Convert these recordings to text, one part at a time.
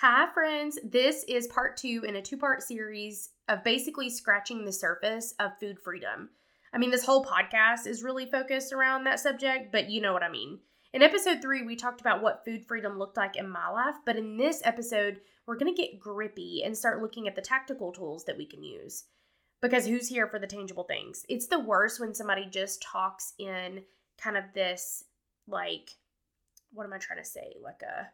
Hi, friends. This is part two in a two part series of basically scratching the surface of food freedom. I mean, this whole podcast is really focused around that subject, but you know what I mean. In episode three, we talked about what food freedom looked like in my life, but in this episode, we're going to get grippy and start looking at the tactical tools that we can use. Because who's here for the tangible things? It's the worst when somebody just talks in kind of this, like, what am I trying to say? Like a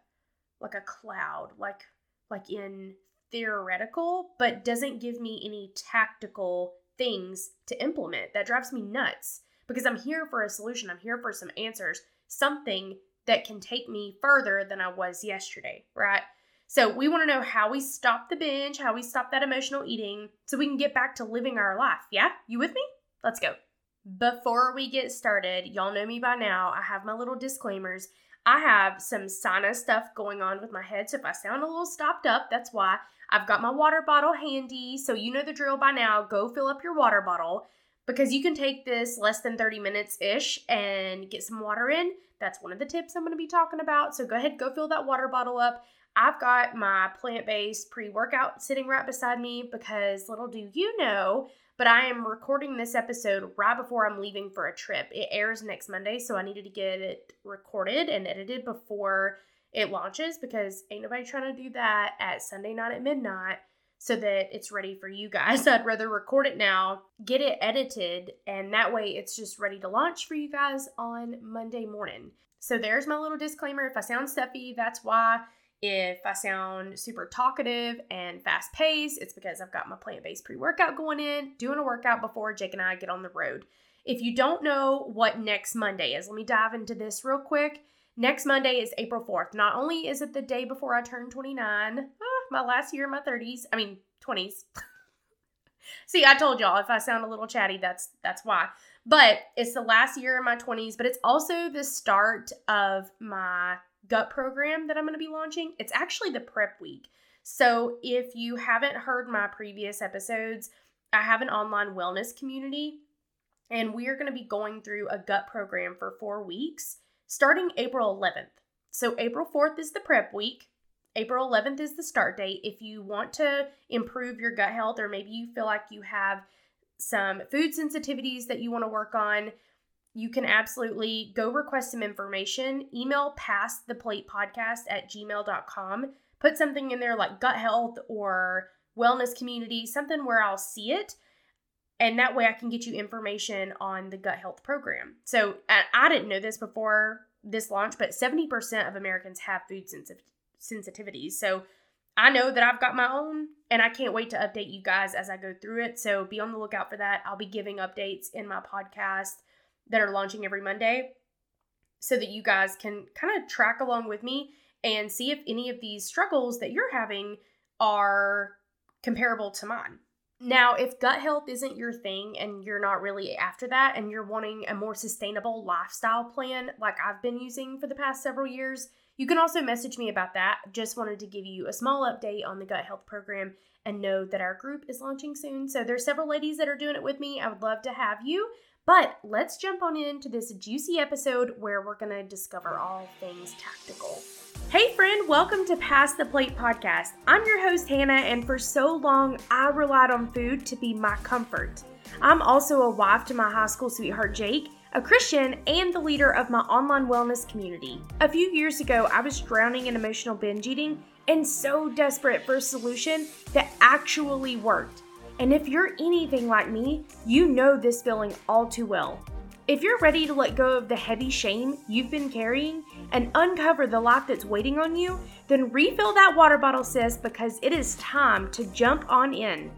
like a cloud, like like in theoretical, but doesn't give me any tactical things to implement. That drives me nuts because I'm here for a solution. I'm here for some answers, something that can take me further than I was yesterday, right? So, we want to know how we stop the binge, how we stop that emotional eating, so we can get back to living our life. Yeah? You with me? Let's go. Before we get started, y'all know me by now. I have my little disclaimers. I have some sinus stuff going on with my head, so if I sound a little stopped up, that's why. I've got my water bottle handy, so you know the drill by now. Go fill up your water bottle because you can take this less than 30 minutes ish and get some water in. That's one of the tips I'm going to be talking about. So go ahead, go fill that water bottle up. I've got my plant based pre workout sitting right beside me because little do you know, but I am recording this episode right before I'm leaving for a trip. It airs next Monday, so I needed to get it recorded and edited before it launches because ain't nobody trying to do that at Sunday night at midnight so that it's ready for you guys. I'd rather record it now, get it edited, and that way it's just ready to launch for you guys on Monday morning. So there's my little disclaimer. If I sound stuffy, that's why. If I sound super talkative and fast paced, it's because I've got my plant based pre workout going in, doing a workout before Jake and I get on the road. If you don't know what next Monday is, let me dive into this real quick. Next Monday is April 4th. Not only is it the day before I turn 29, ah, my last year in my 30s, I mean 20s. See, I told y'all if I sound a little chatty, that's that's why. But it's the last year in my 20s, but it's also the start of my gut program that I'm going to be launching. It's actually the prep week. So if you haven't heard my previous episodes, I have an online wellness community and we are going to be going through a gut program for 4 weeks starting April 11th. So April 4th is the prep week. April 11th is the start date. If you want to improve your gut health or maybe you feel like you have some food sensitivities that you want to work on, you can absolutely go request some information. Email past the plate podcast at gmail.com. Put something in there like gut health or wellness community, something where I'll see it. And that way I can get you information on the gut health program. So I didn't know this before this launch, but 70% of Americans have food sensitivities. So I know that I've got my own, and I can't wait to update you guys as I go through it. So be on the lookout for that. I'll be giving updates in my podcast that are launching every Monday so that you guys can kind of track along with me and see if any of these struggles that you're having are comparable to mine. Now, if gut health isn't your thing and you're not really after that and you're wanting a more sustainable lifestyle plan like I've been using for the past several years, you can also message me about that. Just wanted to give you a small update on the gut health program and know that our group is launching soon. So there's several ladies that are doing it with me. I would love to have you. But let's jump on into this juicy episode where we're going to discover all things tactical. Hey, friend, welcome to Past the Plate podcast. I'm your host, Hannah, and for so long, I relied on food to be my comfort. I'm also a wife to my high school sweetheart, Jake, a Christian, and the leader of my online wellness community. A few years ago, I was drowning in emotional binge eating and so desperate for a solution that actually worked. And if you're anything like me, you know this feeling all too well. If you're ready to let go of the heavy shame you've been carrying and uncover the life that's waiting on you, then refill that water bottle, sis, because it is time to jump on in.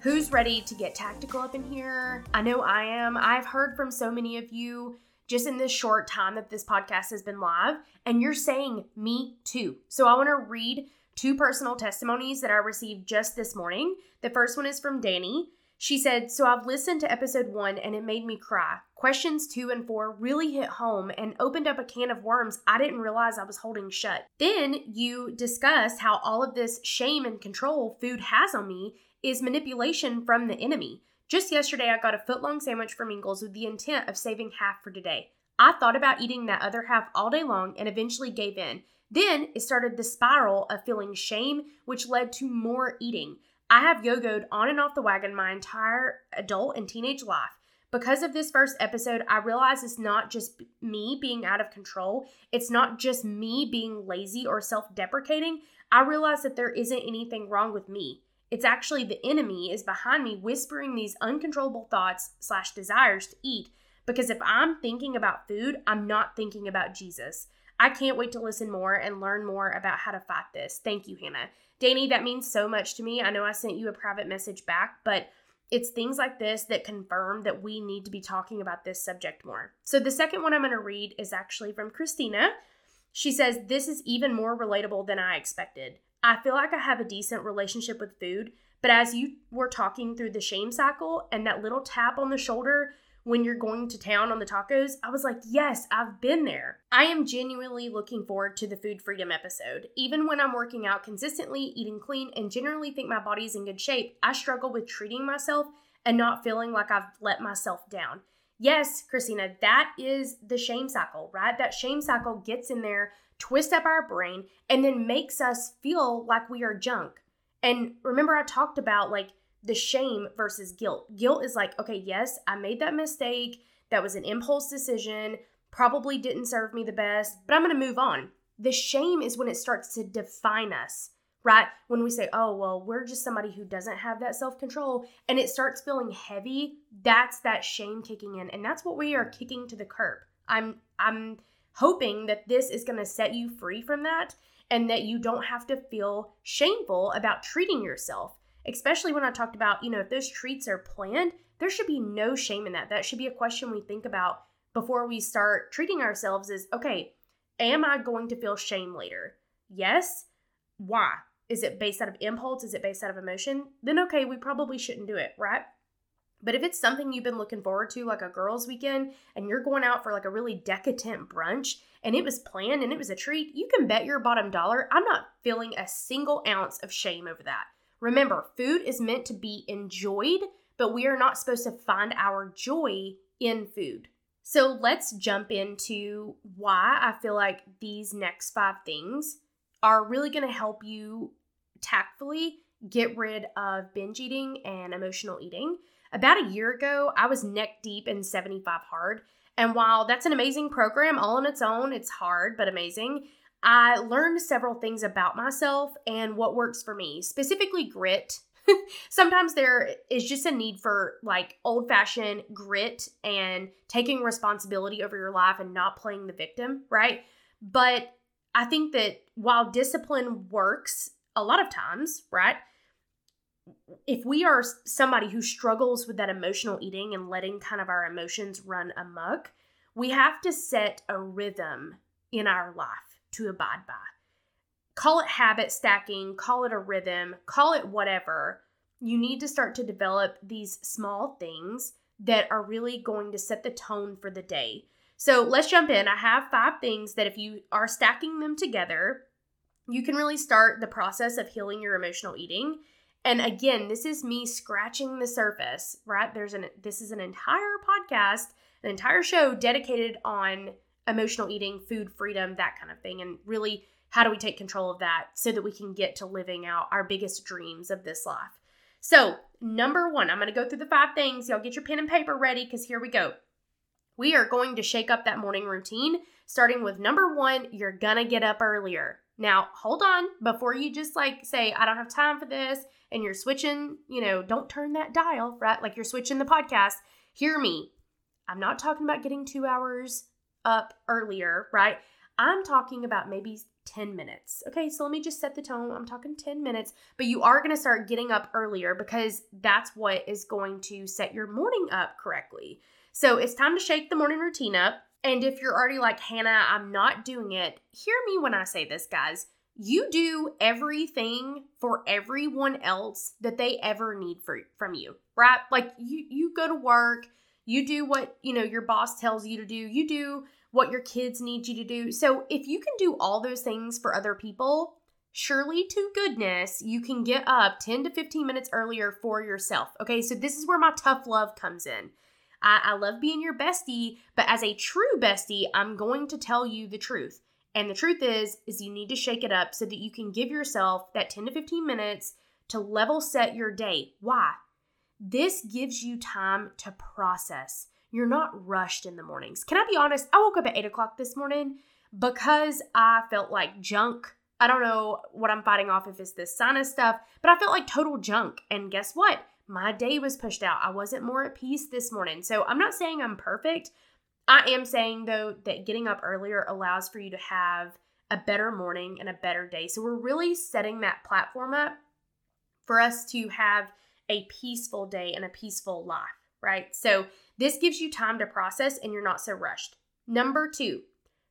Who's ready to get tactical up in here? I know I am. I've heard from so many of you just in this short time that this podcast has been live, and you're saying me too. So I want to read two personal testimonies that I received just this morning. The first one is from Danny. She said, So I've listened to episode one and it made me cry. Questions two and four really hit home and opened up a can of worms I didn't realize I was holding shut. Then you discussed how all of this shame and control food has on me is manipulation from the enemy. Just yesterday, I got a foot long sandwich from Ingles with the intent of saving half for today. I thought about eating that other half all day long and eventually gave in. Then it started the spiral of feeling shame, which led to more eating. I have yo yoed on and off the wagon my entire adult and teenage life. Because of this first episode, I realize it's not just me being out of control. It's not just me being lazy or self deprecating. I realize that there isn't anything wrong with me. It's actually the enemy is behind me whispering these uncontrollable thoughts slash desires to eat. Because if I'm thinking about food, I'm not thinking about Jesus. I can't wait to listen more and learn more about how to fight this. Thank you, Hannah. Danny, that means so much to me. I know I sent you a private message back, but it's things like this that confirm that we need to be talking about this subject more. So, the second one I'm going to read is actually from Christina. She says, This is even more relatable than I expected. I feel like I have a decent relationship with food, but as you were talking through the shame cycle and that little tap on the shoulder when you're going to town on the tacos, I was like, yes, I've been there. I am genuinely looking forward to the food freedom episode. Even when I'm working out consistently, eating clean, and generally think my body's in good shape, I struggle with treating myself and not feeling like I've let myself down. Yes, Christina, that is the shame cycle, right? That shame cycle gets in there, twists up our brain, and then makes us feel like we are junk. And remember, I talked about like the shame versus guilt. Guilt is like, okay, yes, I made that mistake. That was an impulse decision, probably didn't serve me the best, but I'm going to move on. The shame is when it starts to define us, right? When we say, oh, well, we're just somebody who doesn't have that self control and it starts feeling heavy, that's that shame kicking in. And that's what we are kicking to the curb. I'm, I'm, hoping that this is going to set you free from that and that you don't have to feel shameful about treating yourself especially when I talked about, you know, if those treats are planned, there should be no shame in that. That should be a question we think about before we start treating ourselves is okay, am I going to feel shame later? Yes. Why? Is it based out of impulse? Is it based out of emotion? Then okay, we probably shouldn't do it, right? But if it's something you've been looking forward to, like a girls' weekend, and you're going out for like a really decadent brunch and it was planned and it was a treat, you can bet your bottom dollar I'm not feeling a single ounce of shame over that. Remember, food is meant to be enjoyed, but we are not supposed to find our joy in food. So let's jump into why I feel like these next five things are really going to help you tactfully get rid of binge eating and emotional eating. About a year ago, I was neck deep in 75 Hard. And while that's an amazing program all on its own, it's hard but amazing. I learned several things about myself and what works for me, specifically grit. Sometimes there is just a need for like old fashioned grit and taking responsibility over your life and not playing the victim, right? But I think that while discipline works a lot of times, right? If we are somebody who struggles with that emotional eating and letting kind of our emotions run amok, we have to set a rhythm in our life to abide by. Call it habit stacking, call it a rhythm, call it whatever. You need to start to develop these small things that are really going to set the tone for the day. So let's jump in. I have five things that if you are stacking them together, you can really start the process of healing your emotional eating. And again, this is me scratching the surface, right? There's an this is an entire podcast, an entire show dedicated on emotional eating, food freedom, that kind of thing. And really, how do we take control of that so that we can get to living out our biggest dreams of this life? So, number one, I'm going to go through the five things. Y'all get your pen and paper ready because here we go. We are going to shake up that morning routine, starting with number one, you're going to get up earlier. Now, hold on before you just like say, I don't have time for this, and you're switching, you know, don't turn that dial, right? Like you're switching the podcast. Hear me. I'm not talking about getting two hours up earlier, right? I'm talking about maybe 10 minutes. Okay, so let me just set the tone. I'm talking 10 minutes, but you are going to start getting up earlier because that's what is going to set your morning up correctly. So it's time to shake the morning routine up. And if you're already like, Hannah, I'm not doing it, hear me when I say this, guys. You do everything for everyone else that they ever need for, from you, right? Like you you go to work, you do what, you know, your boss tells you to do. You do what your kids need you to do. So if you can do all those things for other people, surely to goodness, you can get up 10 to 15 minutes earlier for yourself. Okay? So this is where my tough love comes in. I, I love being your bestie, but as a true bestie, I'm going to tell you the truth. And the truth is, is you need to shake it up so that you can give yourself that 10 to 15 minutes to level set your day. Why? This gives you time to process. You're not rushed in the mornings. Can I be honest? I woke up at 8 o'clock this morning because I felt like junk. I don't know what I'm fighting off if it's this sinus stuff, but I felt like total junk. And guess what? My day was pushed out. I wasn't more at peace this morning. So I'm not saying I'm perfect. I am saying though that getting up earlier allows for you to have a better morning and a better day. So we're really setting that platform up for us to have a peaceful day and a peaceful life, right? So this gives you time to process and you're not so rushed. Number two,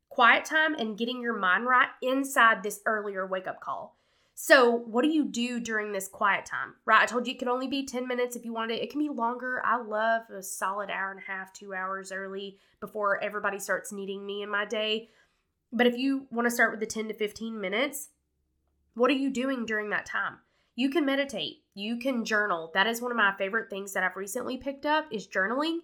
quiet time and getting your mind right inside this earlier wake up call. So, what do you do during this quiet time? Right? I told you it could only be 10 minutes if you wanted it. It can be longer. I love a solid hour and a half, two hours early before everybody starts needing me in my day. But if you want to start with the 10 to 15 minutes, what are you doing during that time? You can meditate, you can journal. That is one of my favorite things that I've recently picked up is journaling.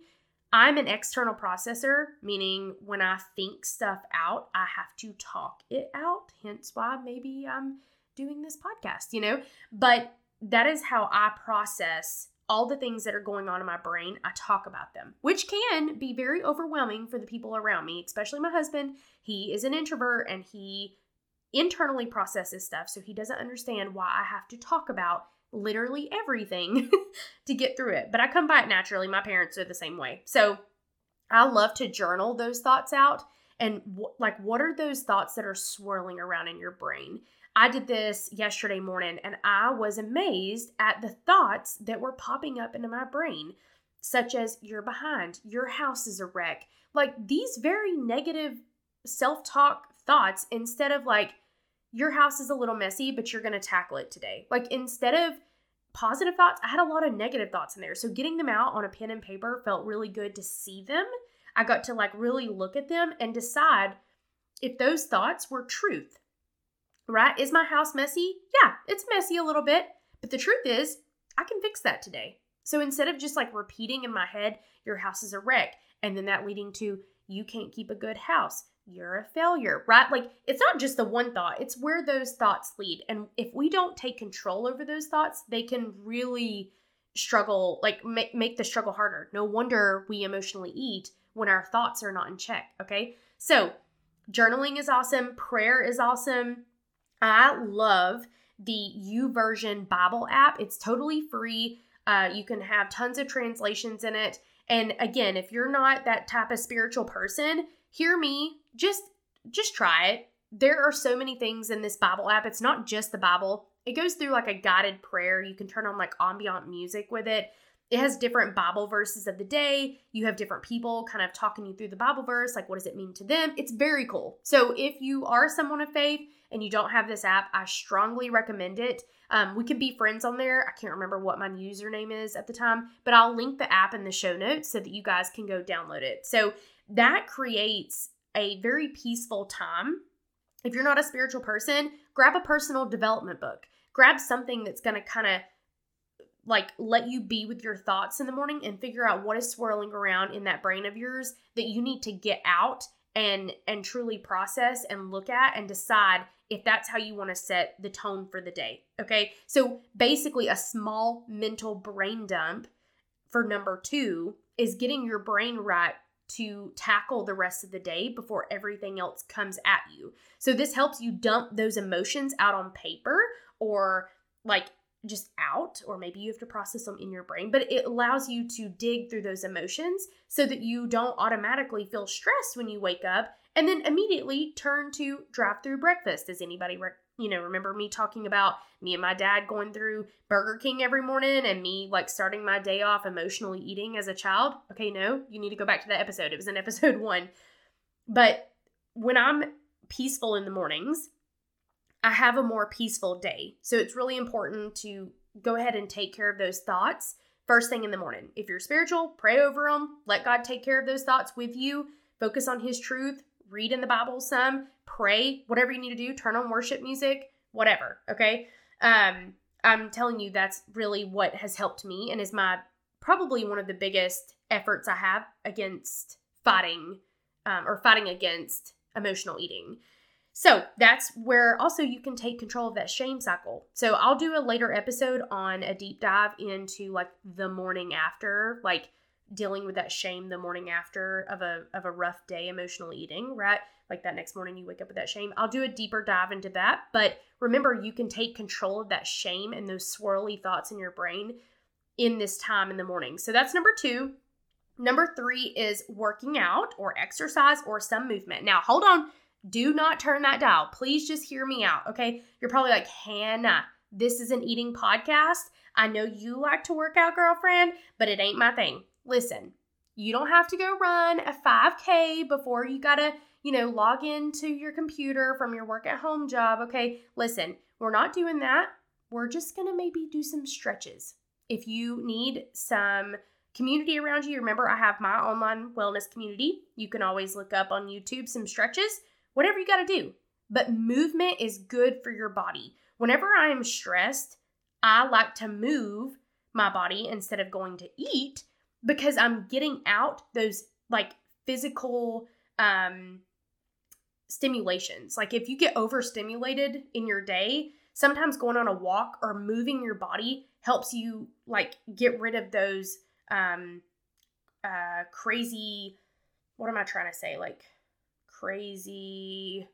I'm an external processor, meaning when I think stuff out, I have to talk it out. Hence why maybe I'm doing this podcast, you know? But that is how I process all the things that are going on in my brain. I talk about them, which can be very overwhelming for the people around me, especially my husband. He is an introvert and he internally processes stuff, so he doesn't understand why I have to talk about literally everything to get through it. But I come by it naturally. My parents are the same way. So I love to journal those thoughts out and w- like what are those thoughts that are swirling around in your brain? I did this yesterday morning and I was amazed at the thoughts that were popping up into my brain, such as you're behind, your house is a wreck. Like these very negative self talk thoughts instead of like, your house is a little messy, but you're going to tackle it today. Like instead of positive thoughts, I had a lot of negative thoughts in there. So getting them out on a pen and paper felt really good to see them. I got to like really look at them and decide if those thoughts were truth. Right? Is my house messy? Yeah, it's messy a little bit. But the truth is, I can fix that today. So instead of just like repeating in my head, your house is a wreck, and then that leading to you can't keep a good house, you're a failure, right? Like it's not just the one thought, it's where those thoughts lead. And if we don't take control over those thoughts, they can really struggle, like make, make the struggle harder. No wonder we emotionally eat when our thoughts are not in check, okay? So, journaling is awesome, prayer is awesome. I love the YouVersion Bible app. It's totally free. Uh, you can have tons of translations in it. And again, if you're not that type of spiritual person, hear me, just just try it. There are so many things in this Bible app. It's not just the Bible. It goes through like a guided prayer. You can turn on like ambient music with it. It has different Bible verses of the day. You have different people kind of talking you through the Bible verse, like what does it mean to them? It's very cool. So if you are someone of faith and you don't have this app, I strongly recommend it. Um, we can be friends on there. I can't remember what my username is at the time, but I'll link the app in the show notes so that you guys can go download it. So that creates a very peaceful time. If you're not a spiritual person, grab a personal development book. Grab something that's going to kind of like let you be with your thoughts in the morning and figure out what is swirling around in that brain of yours that you need to get out and and truly process and look at and decide if that's how you want to set the tone for the day. Okay? So basically a small mental brain dump for number 2 is getting your brain right to tackle the rest of the day before everything else comes at you. So this helps you dump those emotions out on paper or like just out or maybe you have to process them in your brain but it allows you to dig through those emotions so that you don't automatically feel stressed when you wake up and then immediately turn to drive through breakfast does anybody re- you know, remember me talking about me and my dad going through Burger King every morning and me like starting my day off emotionally eating as a child? Okay, no, you need to go back to that episode. It was in episode one. But when I'm peaceful in the mornings, I have a more peaceful day. So it's really important to go ahead and take care of those thoughts first thing in the morning. If you're spiritual, pray over them, let God take care of those thoughts with you, focus on His truth, read in the Bible some, pray, whatever you need to do, turn on worship music, whatever, okay? Um I'm telling you that's really what has helped me and is my probably one of the biggest efforts I have against fighting um, or fighting against emotional eating. So that's where also you can take control of that shame cycle. So I'll do a later episode on a deep dive into like the morning after, like dealing with that shame the morning after of a of a rough day emotional eating, right? Like that next morning you wake up with that shame. I'll do a deeper dive into that, but remember you can take control of that shame and those swirly thoughts in your brain in this time in the morning. So that's number 2. Number 3 is working out or exercise or some movement. Now, hold on. Do not turn that dial. Please just hear me out, okay? You're probably like, "Hannah, this is an eating podcast. I know you like to work out, girlfriend, but it ain't my thing." Listen, you don't have to go run a 5K before you got to, you know, log into your computer from your work at home job. Okay, listen, we're not doing that. We're just to maybe do some stretches. If you need some community around you, remember I have my online wellness community. You can always look up on YouTube some stretches, whatever you got to do. But movement is good for your body. Whenever I am stressed, I like to move my body instead of going to eat because I'm getting out those like physical um stimulations. Like if you get overstimulated in your day, sometimes going on a walk or moving your body helps you like get rid of those um uh crazy what am I trying to say? Like crazy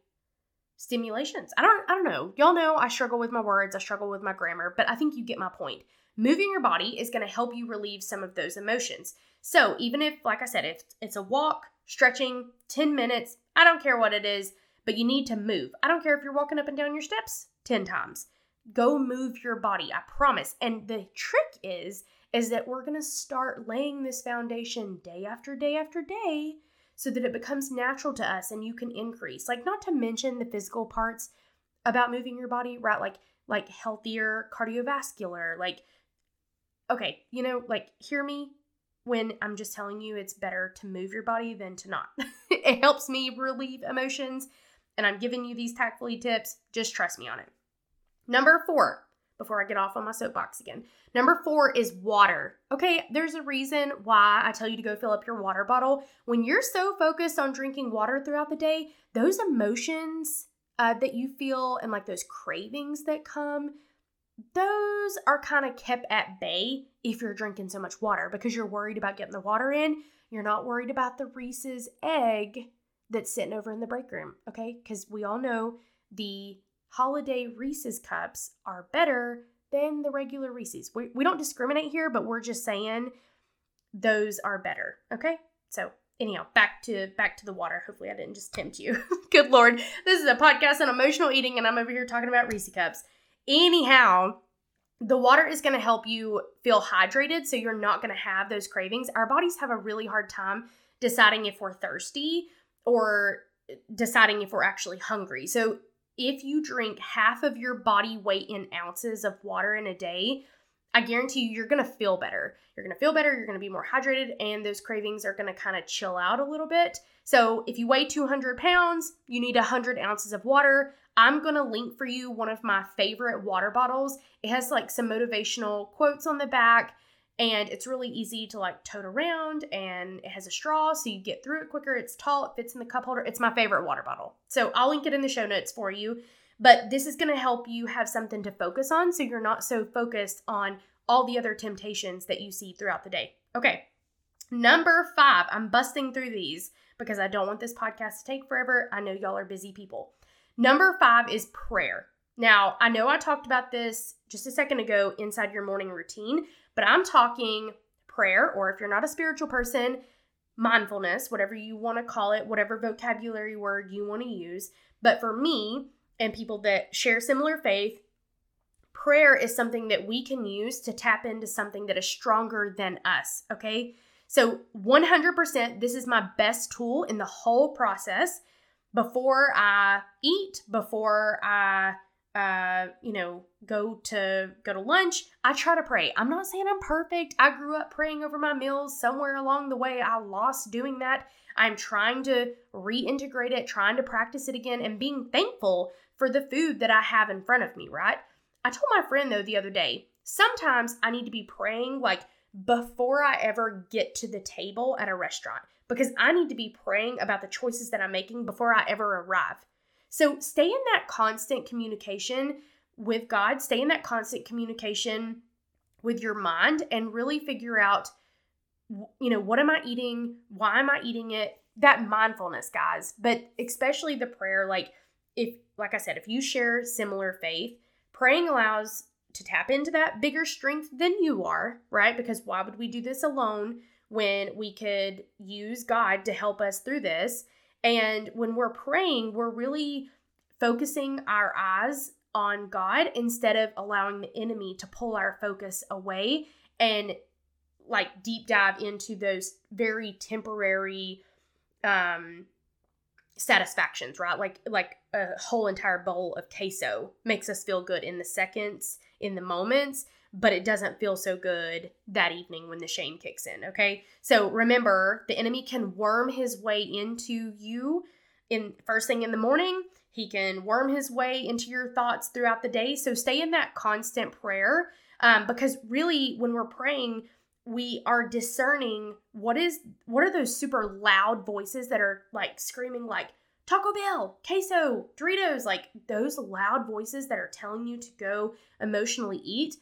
stimulations. I don't I don't know. Y'all know I struggle with my words, I struggle with my grammar, but I think you get my point. Moving your body is going to help you relieve some of those emotions. So, even if, like I said, if it's a walk, stretching, 10 minutes, I don't care what it is, but you need to move. I don't care if you're walking up and down your steps 10 times. Go move your body, I promise. And the trick is is that we're going to start laying this foundation day after day after day so that it becomes natural to us and you can increase. Like not to mention the physical parts about moving your body, right? Like like healthier cardiovascular, like okay, you know, like hear me when I'm just telling you it's better to move your body than to not. it helps me relieve emotions, and I'm giving you these tactfully tips. Just trust me on it. Number four, before I get off on my soapbox again. Number four is water. Okay, there's a reason why I tell you to go fill up your water bottle. When you're so focused on drinking water throughout the day, those emotions uh, that you feel and like those cravings that come, those are kind of kept at bay if you're drinking so much water because you're worried about getting the water in. You're not worried about the Reese's egg that's sitting over in the break room, okay? Because we all know the holiday Reese's cups are better than the regular Reese's. We, we don't discriminate here, but we're just saying those are better, okay? So anyhow, back to back to the water. Hopefully I didn't just tempt you. Good lord. This is a podcast on emotional eating and I'm over here talking about Reese cups. Anyhow, the water is going to help you feel hydrated so you're not going to have those cravings. Our bodies have a really hard time deciding if we're thirsty or deciding if we're actually hungry. So, if you drink half of your body weight in ounces of water in a day, I guarantee you, you're gonna feel better. You're gonna feel better, you're gonna be more hydrated, and those cravings are gonna kind of chill out a little bit. So, if you weigh 200 pounds, you need 100 ounces of water. I'm to link for you one of my favorite water bottles. It has like some motivational quotes on the back and it's really easy to like tote around and it has a straw so you get through it quicker. It's tall, it fits in the cup holder. It's my favorite water bottle. So I'll link it in the show notes for you. But this is going to help you have something to focus on so you're not so focused on all the other temptations that you see throughout the day. Okay. Number 5, I'm busting through these because I don't want this podcast to take forever. I know y'all are busy people. Number five is prayer. Now, I know I talked about this just a second ago inside your morning routine, but I'm talking prayer, or if you're not a spiritual person, mindfulness, whatever you want to call it, whatever vocabulary word you want to use. But for me and people that share similar faith, prayer is something that we can use to tap into something that is stronger than us, okay? So, 100%, this is my best tool in the whole process before I eat, before I uh, you know, go to go to lunch, I try to pray. I'm not saying I'm perfect. I grew up praying over my meals. Somewhere along the way, I lost doing that. I'm trying to reintegrate it, trying to practice it again, and being thankful for the food that I have in front of me, right? I told my friend though the other day, sometimes I need to be praying like before I ever get to the table at a restaurant because I need to be praying about the choices that I'm making before I ever arrive. So stay in that constant communication with God, stay in that constant communication with your mind and really figure out you know, what am I eating? Why am I eating it? That mindfulness, guys. But especially the prayer like if like I said, if you share similar faith, praying allows to tap into that bigger strength than you are, right? Because why would we do this alone when we could use God to help us through this? And when we're praying, we're really focusing our eyes on God instead of allowing the enemy to pull our focus away and like deep dive into those very temporary um satisfactions, right? Like like a whole entire bowl of queso makes us feel good in the seconds, in the moments, but it doesn't feel so good that evening when the shame kicks in, okay? So remember, the enemy can worm his way into you in first thing in the morning. He can worm his way into your thoughts throughout the day. So stay in that constant prayer um, because really, when we're praying, we are discerning what is what are those super loud voices that are like screaming like Taco Bell, queso, Doritos, like those loud voices that are telling you to go emotionally eat,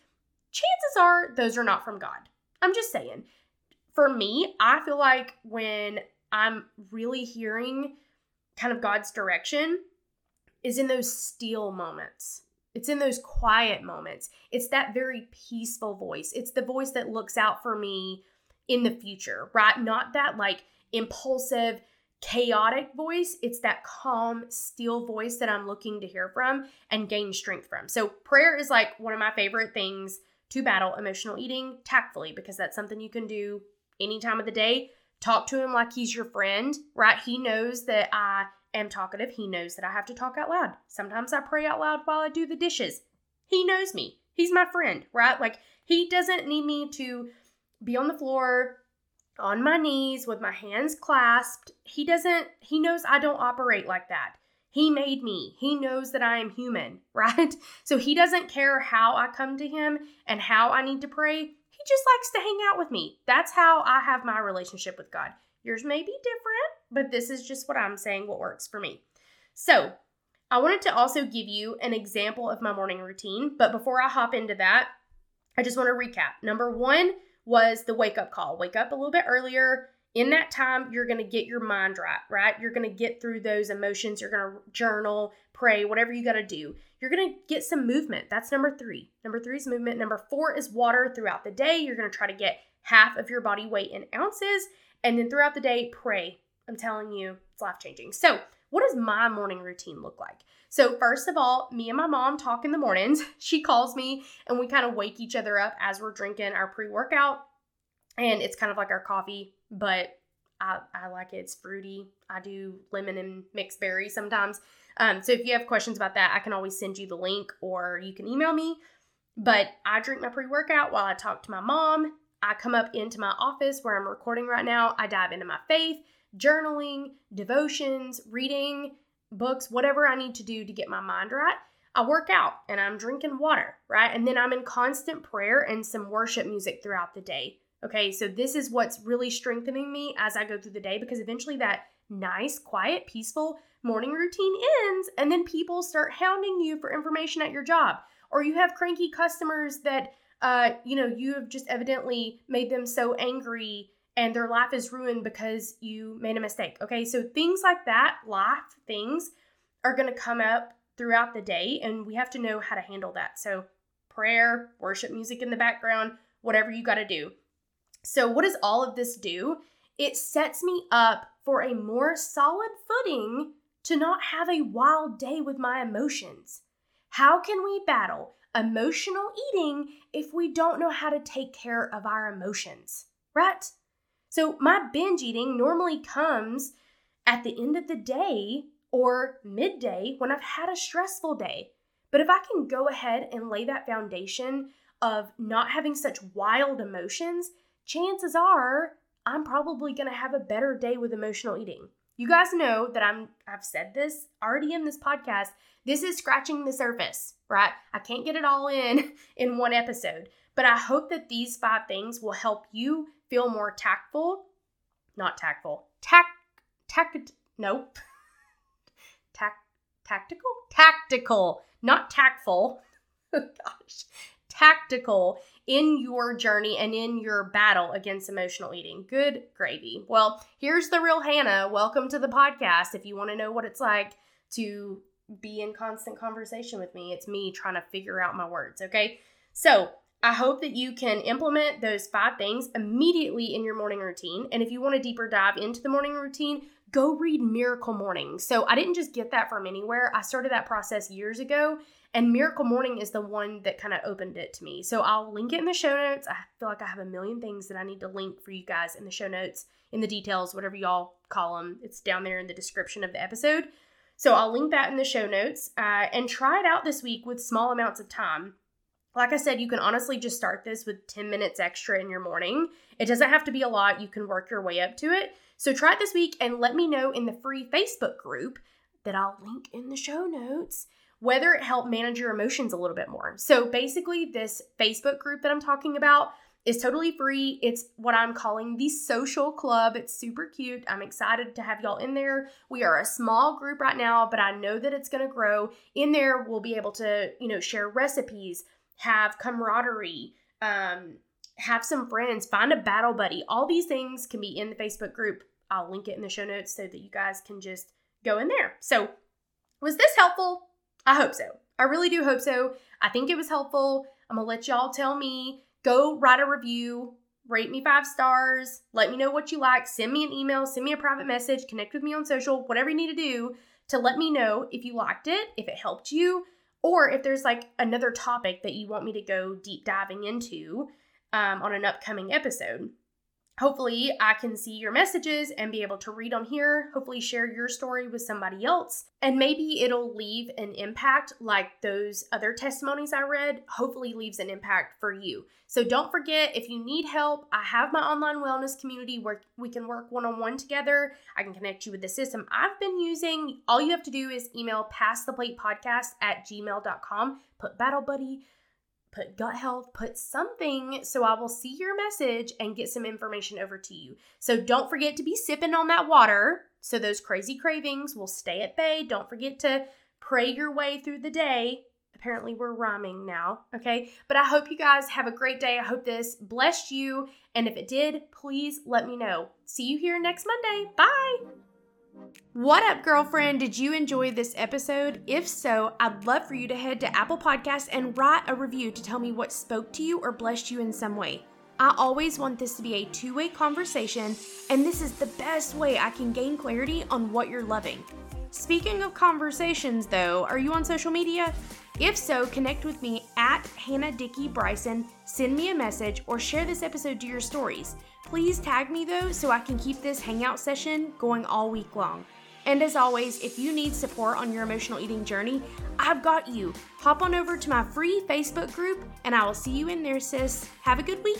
chances are those are not from God. I'm just saying. For me, I feel like when I'm really hearing kind of God's direction is in those still moments. It's in those quiet moments. It's that very peaceful voice. It's the voice that looks out for me in the future, right? Not that like impulsive, chaotic voice. It's that calm, still voice that I'm looking to hear from and gain strength from. So, prayer is like one of my favorite things to battle emotional eating tactfully because that's something you can do any time of the day. Talk to him like he's your friend, right? He knows that I am talkative. He knows that I have to talk out loud. Sometimes I pray out loud while I do the dishes. He knows me. He's my friend, right? Like, he doesn't need me to be on the floor on my knees with my hands clasped. He doesn't, he knows I don't operate like that. He made me. He knows that I am human, right? So he doesn't care how I come to him and how I need to pray. He just likes to hang out with me. That's how I have my relationship with God. Yours may be different, but this is just what I'm saying, what works for me. So, I wanted to also give you an example of my morning routine, but before I hop into that, I just want to recap. Number one was the wake up call. Wake up a little bit earlier. In that time, you're going to get your mind right, right? You're going to get through those emotions. You're going to journal, pray, whatever you got to do. You're going to get some movement. That's number three. Number three is movement. Number four is water throughout the day. You're going to try to get half of your body weight in ounces. And then throughout the day, pray. I'm telling you, it's life changing. So, what does my morning routine look like? So, first of all, me and my mom talk in the mornings. She calls me and we kind of wake each other up as we're drinking our pre workout. And it's kind of like our coffee, but I, I like it. It's fruity. I do lemon and mixed berries sometimes. Um, so, if you have questions about that, I can always send you the link or you can email me. But I drink my pre workout while I talk to my mom. I come up into my office where I'm recording right now. I dive into my faith, journaling, devotions, reading books, whatever I need to do to get my mind right. I work out and I'm drinking water, right? And then I'm in constant prayer and some worship music throughout the day. Okay, so this is what's really strengthening me as I go through the day because eventually that nice, quiet, peaceful morning routine ends and then people start hounding you for information at your job. Or you have cranky customers that uh, you know, you have just evidently made them so angry and their life is ruined because you made a mistake. Okay, so things like that, life things, are going to come up throughout the day, and we have to know how to handle that. So, prayer, worship music in the background, whatever you got to do. So, what does all of this do? It sets me up for a more solid footing to not have a wild day with my emotions. How can we battle emotional eating if we don't know how to take care of our emotions, right? So, my binge eating normally comes at the end of the day or midday when I've had a stressful day. But if I can go ahead and lay that foundation of not having such wild emotions, chances are I'm probably going to have a better day with emotional eating. You guys know that I'm I've said this already in this podcast. This is scratching the surface, right? I can't get it all in in one episode, But I hope that these five things will help you feel more tactful, not tactful, tact, tact, nope, tact, tactical, tactical, not tactful. Gosh, tactical in your journey and in your battle against emotional eating. Good gravy. Well, here's the real Hannah. Welcome to the podcast. If you want to know what it's like to be in constant conversation with me, it's me trying to figure out my words, okay? So, I hope that you can implement those five things immediately in your morning routine. And if you want a deeper dive into the morning routine, go read Miracle Morning. So I didn't just get that from anywhere. I started that process years ago, and Miracle Morning is the one that kind of opened it to me. So I'll link it in the show notes. I feel like I have a million things that I need to link for you guys in the show notes, in the details, whatever y'all call them. It's down there in the description of the episode. So I'll link that in the show notes uh, and try it out this week with small amounts of time. Like I said, you can honestly just start this with 10 minutes extra in your morning. It doesn't have to be a lot, you can work your way up to it. So try it this week and let me know in the free Facebook group that I'll link in the show notes whether it helped manage your emotions a little bit more. So basically, this Facebook group that I'm talking about is totally free. It's what I'm calling the social club. It's super cute. I'm excited to have y'all in there. We are a small group right now, but I know that it's going to grow. In there, we'll be able to, you know, share recipes, have camaraderie, um, have some friends, find a battle buddy. All these things can be in the Facebook group. I'll link it in the show notes so that you guys can just go in there. So, was this helpful? I hope so. I really do hope so. I think it was helpful. I'm gonna let y'all tell me. Go write a review, rate me five stars, let me know what you like, send me an email, send me a private message, connect with me on social, whatever you need to do to let me know if you liked it, if it helped you, or if there's like another topic that you want me to go deep diving into um, on an upcoming episode. Hopefully, I can see your messages and be able to read them here. Hopefully, share your story with somebody else. And maybe it'll leave an impact like those other testimonies I read, hopefully, leaves an impact for you. So, don't forget if you need help, I have my online wellness community where we can work one on one together. I can connect you with the system I've been using. All you have to do is email past the plate podcast at gmail.com, put battle buddy put gut health, put something so I will see your message and get some information over to you. So don't forget to be sipping on that water so those crazy cravings will stay at bay. Don't forget to pray your way through the day. Apparently, we're rhyming now, okay? But I hope you guys have a great day. I hope this blessed you. And if it did, please let me know. See you here next Monday. Bye. What up, girlfriend? Did you enjoy this episode? If so, I'd love for you to head to Apple Podcasts and write a review to tell me what spoke to you or blessed you in some way. I always want this to be a two way conversation, and this is the best way I can gain clarity on what you're loving. Speaking of conversations, though, are you on social media? If so, connect with me at Hannah Dickey Bryson, send me a message, or share this episode to your stories. Please tag me though so I can keep this hangout session going all week long. And as always, if you need support on your emotional eating journey, I've got you. Hop on over to my free Facebook group and I will see you in there, sis. Have a good week.